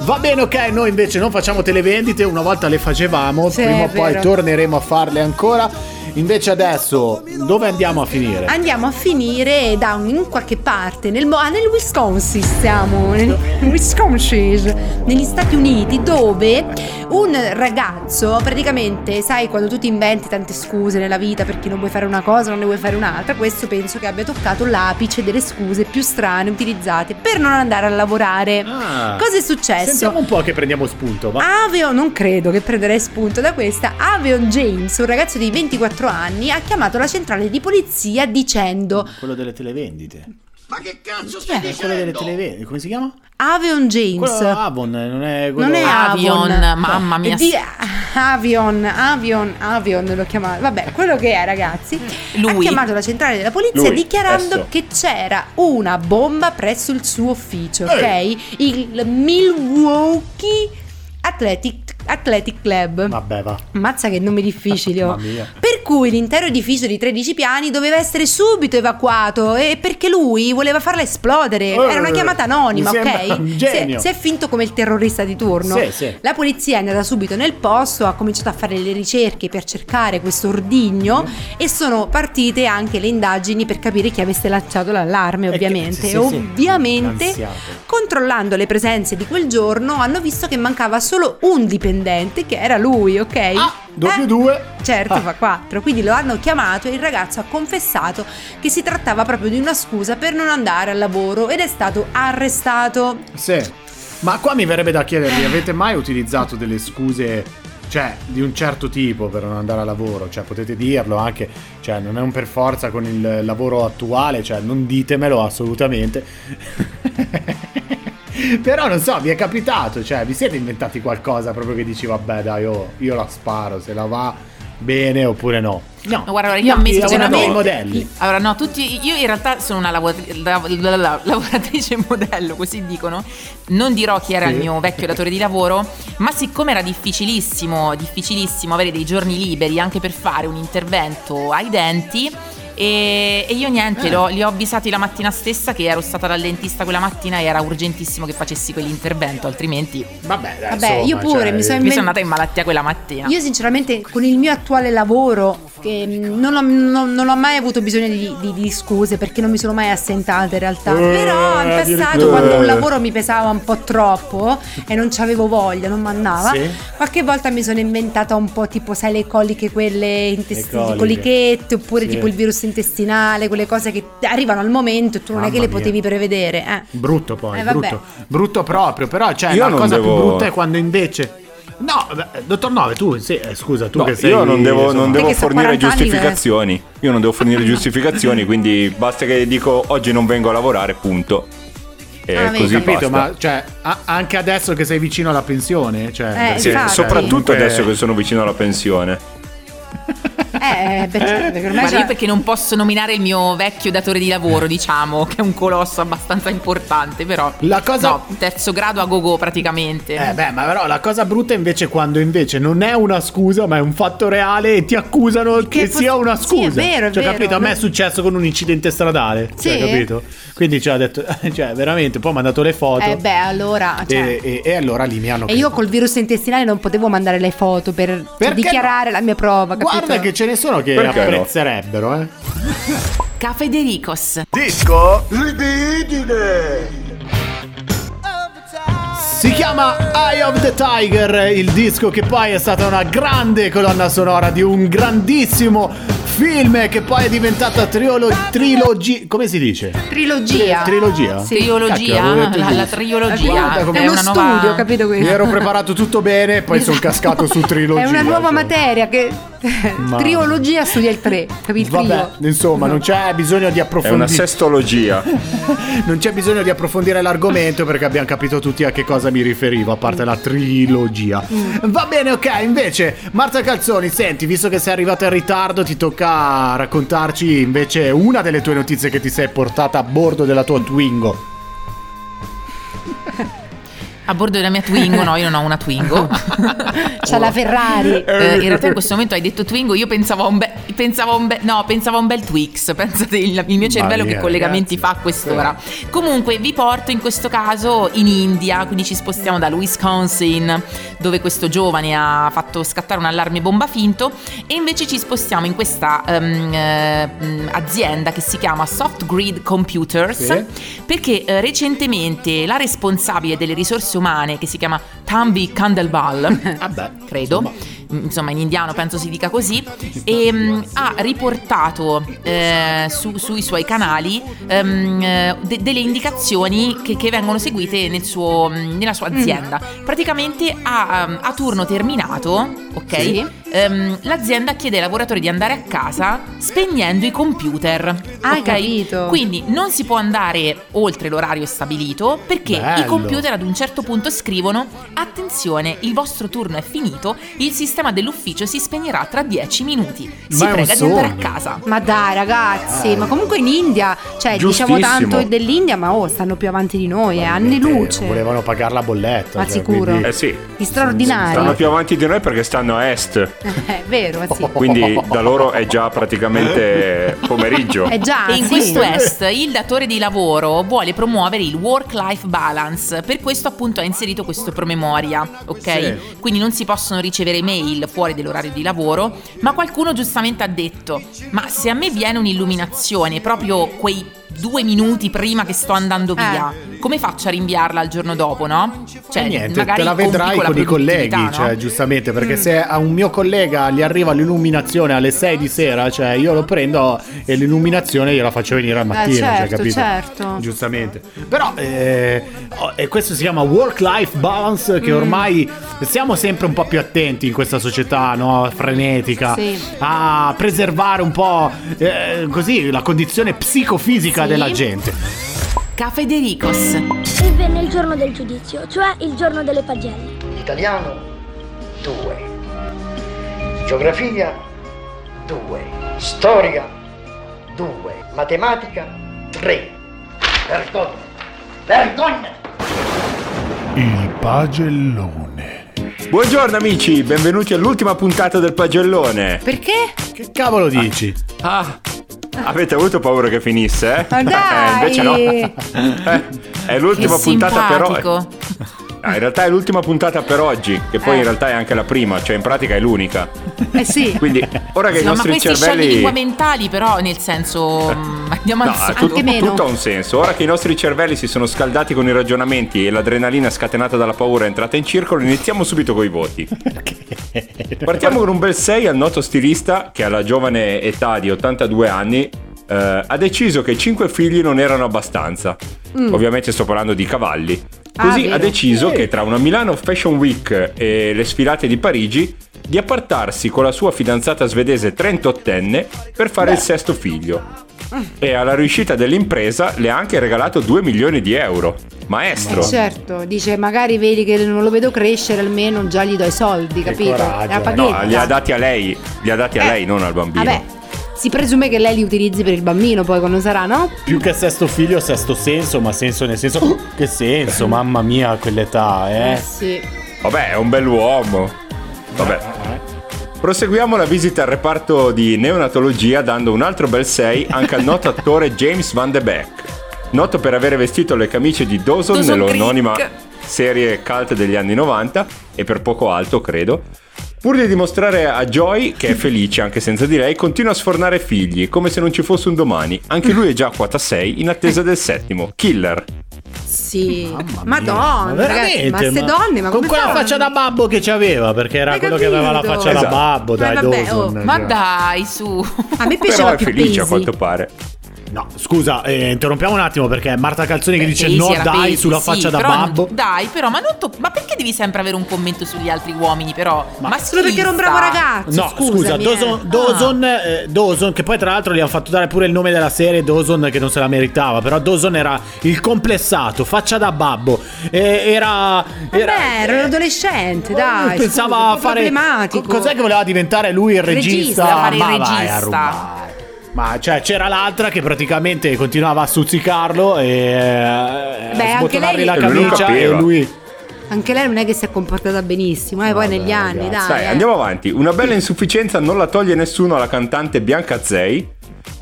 va bene ok noi invece non facciamo televendite una volta le facevamo Sì, prima o poi torneremo a farle ancora invece adesso dove andiamo a finire? Andiamo a finire da un- in qualche parte nel, ah, nel Wisconsin siamo nel Wisconsin negli Stati Uniti dove un ragazzo praticamente sai quando tu ti inventi tante scuse nella vita perché non vuoi fare una cosa non ne vuoi fare un'altra questo penso che abbia toccato l'apice delle scuse più strane utilizzate per non andare a lavorare Ah. cosa è successo? Sentiamo un po' che prendiamo spunto va. Avion, non credo che prenderei spunto da questa. Avion James, un ragazzo di 24 anni, ha chiamato la centrale di polizia dicendo: quello delle televendite Ma che cazzo Chi è? stai quello delle dicendo? televendite come si chiama? Avion James. quello Avon non è quello non è Avion, Avon. mamma mia. Di- Avion, Avion, Avion lo chiamava. Vabbè, quello che è, ragazzi. Ha Lui. chiamato la centrale della polizia Lui, dichiarando adesso. che c'era una bomba presso il suo ufficio, ok? Ehi. Il Milwaukee Athletic, Athletic Club. vabbè va Mazza che nomi difficili oh. Per cui l'intero edificio di 13 piani doveva essere subito evacuato e perché lui voleva farla esplodere. Eh, Era una chiamata anonima, ok? un Si genio. è, si è finto come il terrorista di turno. Sì, sì. La polizia è andata subito nel posto, ha cominciato a fare le ricerche per cercare questo ordigno e sono partite anche le indagini per capire chi avesse lanciato l'allarme, Eh, che- ovviamente. sì, ovviamente, controllando le presenze di quel giorno, hanno visto che mancava solo un dipendente, che era lui, ok? ah 2 Eh? più 2 Certo, Ah. fa 4. Quindi lo hanno chiamato e il ragazzo ha confessato che si trattava proprio di una scusa per non andare al lavoro ed è stato arrestato. Sì. Ma qua mi verrebbe da chiedervi, avete mai utilizzato delle scuse, cioè, di un certo tipo per non andare a lavoro? Cioè, potete dirlo anche, cioè, non è un per forza con il lavoro attuale, cioè, non ditemelo assolutamente. Però non so, vi è capitato, cioè, vi siete inventati qualcosa proprio che dici, vabbè, dai, oh, io la sparo, se la va bene oppure no. No, No, guarda, io no, a me i modelli. Allora, no, tutti. Io in realtà sono una lavoratrice, lavoratrice modello, così dicono. Non dirò chi era Sì. il mio vecchio datore di lavoro, ma siccome era difficilissimo, difficilissimo avere dei giorni liberi anche per fare un intervento ai denti. E, e io niente, Eh. li ho avvisati la mattina stessa che ero stata dal dentista quella mattina e era urgentissimo che facessi quell'intervento, altrimenti Vabbè, dai, Vabbè, io insomma, pure, cioè, mi sono mi sono andata in malattia quella mattina. Io sinceramente con il mio attuale lavoro mm, non ho, non- non ho mai avuto bisogno di, di- di scuse perché non mi sono mai assentata in realtà. Eh, Però in passato quando un lavoro mi pesava un po' troppo e non c'avevo voglia, non mi andava, Sì. qualche volta mi sono inventata un po' tipo sai le coliche quelle intestine, coliche. colichette oppure Sì. tipo il virus intestinale, quelle cose che arrivano al momento e tu non è Mamma che le mia. potevi prevedere. Eh. Brutto poi, Eh, brutto, brutto proprio, però cioè, Io la cosa devo- più brutta è quando invece... No, dottor Nove, tu, sì, eh, scusa, tu No, che sei... io non devo, non devo fornire 40 anni, giustificazioni. Io non devo fornire giustificazioni, quindi basta che dico oggi non vengo a lavorare, punto. E Ah, così Capito, basta. ma cioè, a- anche adesso che sei vicino alla pensione, cioè... Eh, Sì, soprattutto comunque- adesso che sono vicino alla pensione. Eh, beh, certo, perché ormai io perché non posso nominare il mio vecchio datore di lavoro, diciamo, che è un colosso abbastanza importante, però. La cosa- No, terzo grado a gogo praticamente. Eh beh, ma però la cosa brutta invece è quando invece non è una scusa, ma è un fatto reale e ti accusano che, Che po- sia una sì, scusa. è vero, è cioè, vero. capito? A me è successo con un incidente stradale. Cioè, Sì? capito? Quindi ci ha detto, cioè, veramente, poi ha mandato le foto. Eh beh, allora... Cioè... e, e- e allora lì mi hanno E io col virus intestinale non potevo mandare le foto per Perché dichiarare la mia prova, capito? Guarda che ce ne sono che Perché no? apprezzerebbero, eh. Ca Federicos. Disco libidine. Si chiama Eye of the Tiger, il disco che poi è stata una grande colonna sonora di un grandissimo film che poi è diventata triolo- trilogia. Come si dice? Trilogia. Trilogia? Sì. Triologia, Cacchio, la, la giusto. triologia. Guarda come- È è uno una nuova... studio, capito Mi questo? ero preparato tutto bene, poi sono cascato su trilogia. È una nuova cioè. materia che Ma- triologia studia il 3, capito? Vabbè, trio. insomma, non c'è bisogno di È una approfondire. sestologia. Non c'è bisogno di approfondire l'argomento perché abbiamo capito tutti a che cosa mi riferivo, a parte la trilogia. Va bene, ok, invece, Marta Calzoni, senti, visto che sei arrivata in ritardo, ti tocca raccontarci invece una delle tue notizie che ti sei portata a bordo della tua Twingo. A bordo della mia Twingo, no, io non ho una Twingo. C'ha la Ferrari. Eh, in realtà in questo momento hai detto Twingo, io pensavo a un bel, pensavo a un bel, no, pensavo a un bel Twix. Pensate il, il mio cervello mia, che collegamenti ragazzi. fa a quest'ora. Comunque vi porto in questo caso in India, quindi ci spostiamo dal Wisconsin, dove questo giovane ha fatto scattare un allarme bomba finto, e invece ci spostiamo in questa ehm, eh, azienda che si chiama Soft Grid Computers, Sì. perché eh, recentemente la responsabile delle risorse umane, che si chiama Tambi Kandelwal, Vabbè, credo. Insomma, in indiano penso si dica così. E mh, ha riportato eh, su- sui suoi canali eh, de- delle indicazioni che, che vengono seguite nel suo- mh, nella sua azienda. Praticamente a, um, a turno terminato, ok? Sì. Ehm, l'azienda chiede ai lavoratori di andare a casa spegnendo i computer. Hai ok? capito. Quindi non si può andare oltre l'orario stabilito perché i Bello. computer ad un certo punto scrivono attenzione il vostro turno è finito il sistema dell'ufficio si spegnerà tra 10 minuti si Ma prega di andare a casa Ma dai ragazzi, ma comunque in India, cioè diciamo tanto dell'India, ma oh, stanno più avanti di noi, eh, anni luce. Volevano pagare la bolletta. Ma cioè, sicuro. quindi- Eh sì. Gli straordinari. Stanno più avanti di noi perché stanno a est. È vero, sì. Quindi da loro è già praticamente pomeriggio. È già e in sì. questo est il datore di lavoro vuole promuovere il work-life balance, per questo appunto ha inserito questo promemoria, ok? Sì. Quindi non si possono ricevere mail fuori dell'orario di lavoro, ma qualcuno giustamente ha detto, ma se a me viene un'illuminazione proprio quei due minuti prima che sto andando via, come faccio a rinviarla al giorno dopo, no? Cioè, Eh, niente, magari te la vedrai con i colleghi, no? cioè, giustamente, perché se a un mio collega gli arriva l'illuminazione alle 6 di sera, cioè io lo prendo e l'illuminazione gliela faccio venire al mattino, cioè, certo, capito? certo. Giustamente. Però eh, oh, e questo si chiama work-life balance, Mm. che ormai siamo sempre un po' più attenti in questa società, no? Frenetica, Sì. a preservare un po' eh, così la condizione psicofisica Sì. della gente. Ca Federicos. E venne il giorno del giudizio, cioè il giorno delle pagelle. Italiano 2. Geografia 2. Storia 2. Matematica 3. Vergogna! Vergogna! Il pagellone. Buongiorno amici, benvenuti all'ultima puntata del pagellone. Perché? Che cavolo dici? Ah, avete avuto paura che finisse? Eh? Ma dai! Eh, invece no. Eh, è l'ultima Che puntata però. Ah, in realtà è l'ultima puntata per oggi, che poi Eh. in realtà è anche la prima, cioè in pratica è l'unica. Eh sì. Quindi ora che Sì, i ma nostri scegli cervelli lingua mentali, però, nel senso, mm, andiamo No, al tutto, Anche meno. tutto ha un senso. Ora che i nostri cervelli si sono scaldati con i ragionamenti e l'adrenalina scatenata dalla paura è entrata in circolo, iniziamo subito con i voti. Partiamo con un bel 6 al noto stilista che alla giovane età di 82 anni eh, ha deciso che 5 figli non erano abbastanza. Ovviamente sto parlando di cavalli. Ah, Così ha vero. deciso che tra una Milano Fashion Week e le sfilate di Parigi di appartarsi con la sua fidanzata svedese 38enne per fare il sesto figlio. E alla riuscita dell'impresa le ha anche regalato 2 milioni di euro. Maestro! Eh, certo, dice magari vedi che non lo vedo crescere, almeno già gli do i soldi, capito? coraggio. No, li ha dati a lei, li ha dati a Eh, lei, non al bambino. Vabbè, si presume che lei li utilizzi per il bambino poi quando sarà, no? Più che sesto figlio, sesto senso, ma senso nel senso. Che senso, mamma mia, a quell'età, eh? sì. Vabbè, è un bell'uomo. Vabbè. Proseguiamo la visita al reparto di neonatologia dando un altro bel 6 anche al noto attore James Van de Beek, noto per avere vestito le camicie di Dawson, Dawson nell'anonima Creek. serie cult degli anni 90 e per poco alto, credo. Pur di dimostrare a Joy che è felice anche senza di lei, continua a sfornare figli, come se non ci fosse un domani. Anche lui è già a quota 6 in attesa del settimo, Killer. Sì. Ma Madonna, ragazzi, ma queste donne, ma con quella fanno? faccia da babbo che c'aveva, perché era Hai quello che aveva la capito? faccia da Esatto. babbo, dai, Eh, vabbè, Dawson. oh, Ma dai, su. A me Però piaceva è più felice a Pesi. quanto pare. No, scusa, eh, interrompiamo un attimo perché Marta Calzoni che dice no era dai Pesi, sulla sì, faccia da babbo. dai, però, ma, non to- ma perché devi sempre avere un commento sugli altri uomini, però? Ma, Solo perché era un bravo ragazzo. No, scusa, scusami, Dawson, eh. Dawson, eh, Dawson, che poi tra l'altro gli hanno fatto dare pure il nome della serie, Dawson che non se la meritava, però Dawson era il complessato, faccia da babbo, eh, era... Vabbè, era un adolescente, dai. Pensava scusa, a fare... problematico. Cos'è che voleva diventare lui il regista? Regista, fare il Ma vai a regista. rubare. Ma cioè c'era l'altra che praticamente continuava a stuzzicarlo e eh, Beh, a anche sbottonargli lei- la E camicia e lui... Anche lei non è che si è comportata benissimo, eh, poi negli anni, dai. Dai, eh. andiamo avanti. Una bella insufficienza non la toglie nessuno alla cantante Bianca Zei,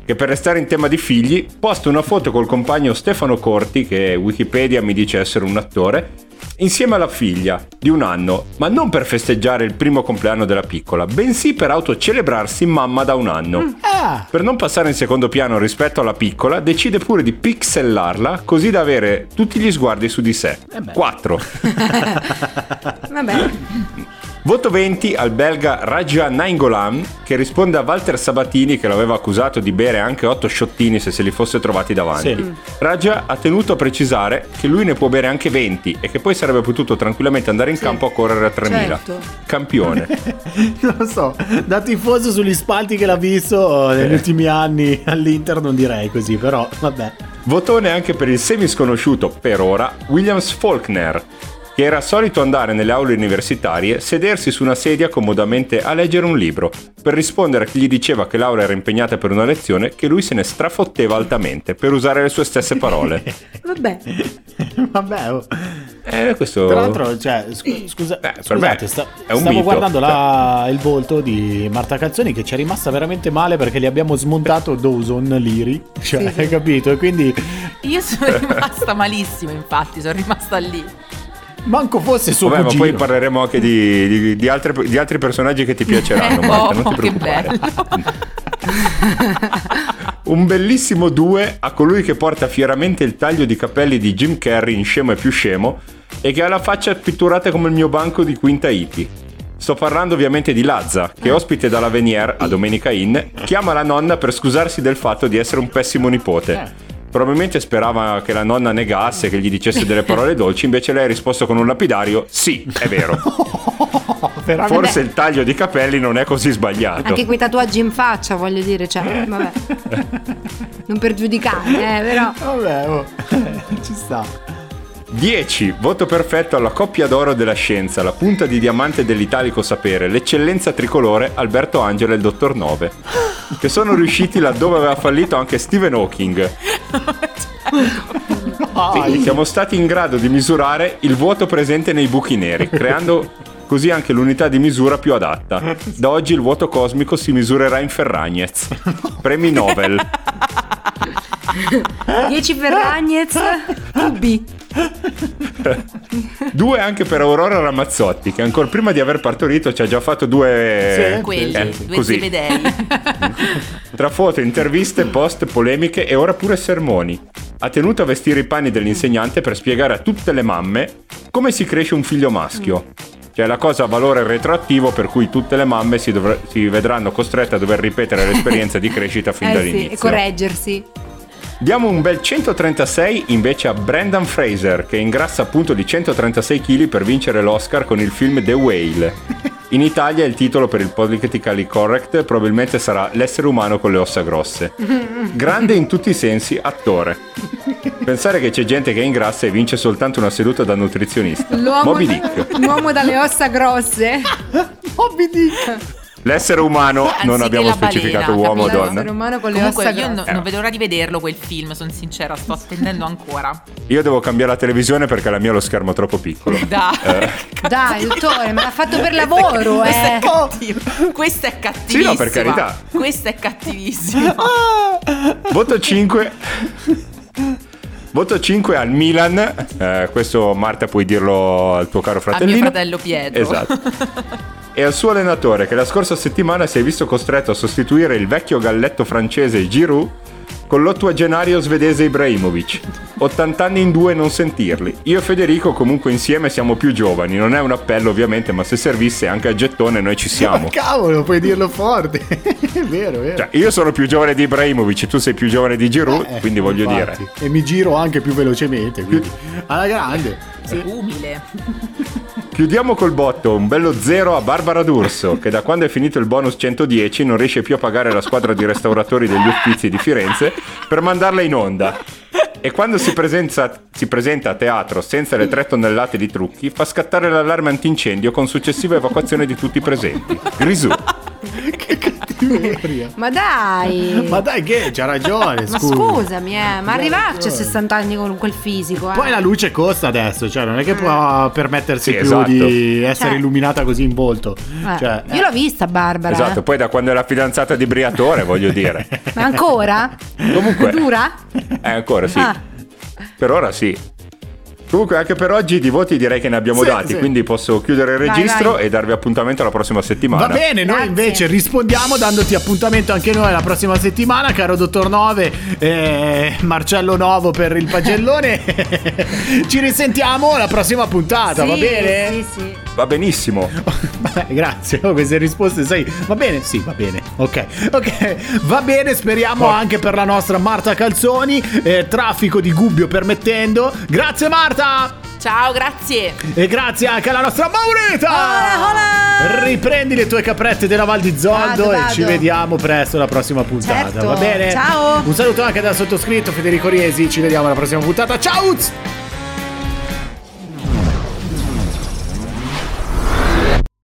che per restare in tema di figli, posta una foto col compagno Stefano Corti, che Wikipedia mi dice essere un attore, insieme alla figlia di un anno, ma non per festeggiare il primo compleanno della piccola, bensì per autocelebrarsi mamma da un anno. Ah, Per non passare in secondo piano rispetto alla piccola, decide pure di pixellarla così da avere tutti gli sguardi su di sé. 4. Vabbè. Voto 20 al belga Raja Nainggolan che risponde a Walter Sabatini che l'aveva accusato di bere anche 8 sciottini se se li fosse trovati davanti. Sì. Raja ha tenuto a precisare che lui ne può bere anche 20 e che poi sarebbe potuto tranquillamente andare in campo a correre a 3000. certo. Campione. non lo so, da tifoso sugli spalti che l'ha visto negli ultimi anni all'Inter non direi così, però vabbè. Votone anche per il semisconosciuto, per ora, Williams Faulkner, che era solito andare nelle aule universitarie, sedersi su una sedia comodamente a leggere un libro, per rispondere a chi gli diceva che Laura era impegnata per una lezione, che lui se ne strafotteva altamente, per usare le sue stesse parole. Vabbè. Vabbè, oh. Eh, questo... tra l'altro, cioè, scu- scusa, Eh, per scusate, me sta- è un stavo mito. guardando la- il volto di Marta Calzoni che ci è rimasta veramente male perché gli abbiamo smontato Dawson Liri, cioè, Sì, sì. hai capito? E quindi Io sono rimasta malissimo, infatti, sono rimasta lì. Manco fosse suo Vabbè, ma cugino. poi parleremo anche di, di- di altre- di altri personaggi che ti piaceranno, Eh, Marta, oh, non ti che preoccupare. bello. Un bellissimo 2 a colui che porta fieramente il taglio di capelli di Jim Carrey in Scemo e più scemo e che ha la faccia pitturata come il mio banco di Quinta Iti. Sto parlando ovviamente di Lazza, che ospite dalla Venier a Domenica Inn, chiama la nonna per scusarsi del fatto di essere un pessimo nipote. Probabilmente sperava che la nonna negasse, che gli dicesse delle parole dolci, invece lei ha risposto con un lapidario: Sì, è vero. Forse il taglio di capelli non è così sbagliato. Anche quei tatuaggi in faccia, voglio dire, cioè, vabbè. Non per giudicare, eh, però. Vabbè, oh. ci sta. 10. Voto perfetto alla coppia d'oro della scienza, la punta di diamante dell'italico sapere, l'eccellenza tricolore Alberto Angela e il dottor Nove, che sono riusciti laddove aveva fallito anche Stephen Hawking. Sì, siamo stati in grado di misurare il vuoto presente nei buchi neri, creando così anche l'unità di misura più adatta. Da oggi il vuoto cosmico si misurerà in Ferragnez. Premi Nobel. 10 Ferragnez, tubi. Due anche per Aurora Ramazzotti, che ancora prima di aver partorito ci ha già fatto due... Sì. Quelli, eh, due così. Tra foto, interviste, post, polemiche e ora pure sermoni. Ha tenuto a vestire i panni dell'insegnante per spiegare a tutte le mamme come si cresce un figlio maschio. Cioè la cosa a valore retroattivo per cui tutte le mamme si, dovr- si vedranno costrette a dover ripetere l'esperienza di crescita fin Eh sì, dall'inizio. e correggersi. Diamo un bel 136 invece a Brendan Fraser, che ingrassa appunto di 136 kg per vincere l'Oscar con il film The Whale. In Italia il titolo per il politically correct probabilmente sarà L'essere umano con le ossa grosse. Grande in tutti i sensi, attore. Pensare che c'è gente che ingrassa e vince soltanto una seduta da nutrizionista. Moby Dick. l'uomo dalle ossa grosse. Moby Dick. L'essere umano, non Anziché abbiamo la specificato balena, uomo o donna. L'essere umano con le Comunque io no- non vedo l'ora di vederlo quel film, sono sincera, sto attendendo ancora. Io devo cambiare la televisione perché la mia ha lo schermo troppo piccolo. Dai. Eh. Dai, dottore, me l'ha fatto per lavoro, Questo è eh. cattivo. Questo è cattivissimo. Sì, no, per carità. Questo è cattivissimo. Voto 5. Voto 5 al Milan. Eh, questo Marta puoi dirlo al tuo caro Al fratellino. mio fratello Pietro. Esatto. E al suo allenatore che la scorsa settimana si è visto costretto a sostituire il vecchio galletto francese Giroud con l'ottuagenario svedese Ibrahimovic. 80 anni in due non sentirli. Io e Federico comunque insieme siamo più giovani, non è un appello ovviamente, ma se servisse anche a gettone noi ci siamo. Cavolo, puoi dirlo forte. è vero, è vero. Cioè, io sono più giovane di Ibrahimovic, tu sei più giovane di Giroud, Eh, quindi voglio infatti. dire. E mi giro anche più velocemente, quindi alla grande. Umile. Chiudiamo col botto, un bello zero a Barbara D'Urso, che da quando è finito il bonus 110 non riesce più a pagare la squadra di restauratori degli Uffizi di Firenze per mandarla in onda. E quando si, presenza- si presenta a teatro senza le tre tonnellate di trucchi, fa scattare l'allarme antincendio con successiva evacuazione di tutti i presenti. Grisù. Cattiveria. Ma dai. Ma dai che c'ha ragione, Ma scusa. scusami, eh, ma arrivarci a 60 anni con quel fisico, eh. Poi la luce costa adesso, cioè non è che può permettersi Sì, più esatto. di essere Cioè. illuminata così in volto. Eh, Cioè, Io l'ho vista Barbara. Esatto, eh. poi da quando è la fidanzata di Briatore, voglio dire. Ma ancora? Comunque, Dura? eh, ancora sì. Ah. Per ora sì. Comunque anche per oggi di voti direi che ne abbiamo Sì, dati, sì. quindi posso chiudere il Vai, registro vai. e darvi appuntamento alla prossima settimana. Va bene, noi Grazie. invece rispondiamo dandoti appuntamento anche noi la prossima settimana, caro dottor Nove, eh, Marcello Novo per il pagellone. Ci risentiamo alla prossima puntata, sì, va bene? Sì, sì. Va benissimo. Grazie. Oh, queste risposte, sai, va bene? Sì, va bene. Ok, ok, va bene. Speriamo anche per la nostra Marta Calzoni. eh, traffico di Gubbio permettendo. Grazie, Marta. Ciao, grazie. E grazie anche alla nostra Maurita. Hola, hola. Riprendi le tue caprette della Val di Zoldo Vado, e vado. ci vediamo presto alla prossima puntata. Certo. Va bene? Ciao. Un saluto anche dal sottoscritto Federico Riesi. Ci vediamo alla prossima puntata. Ciao!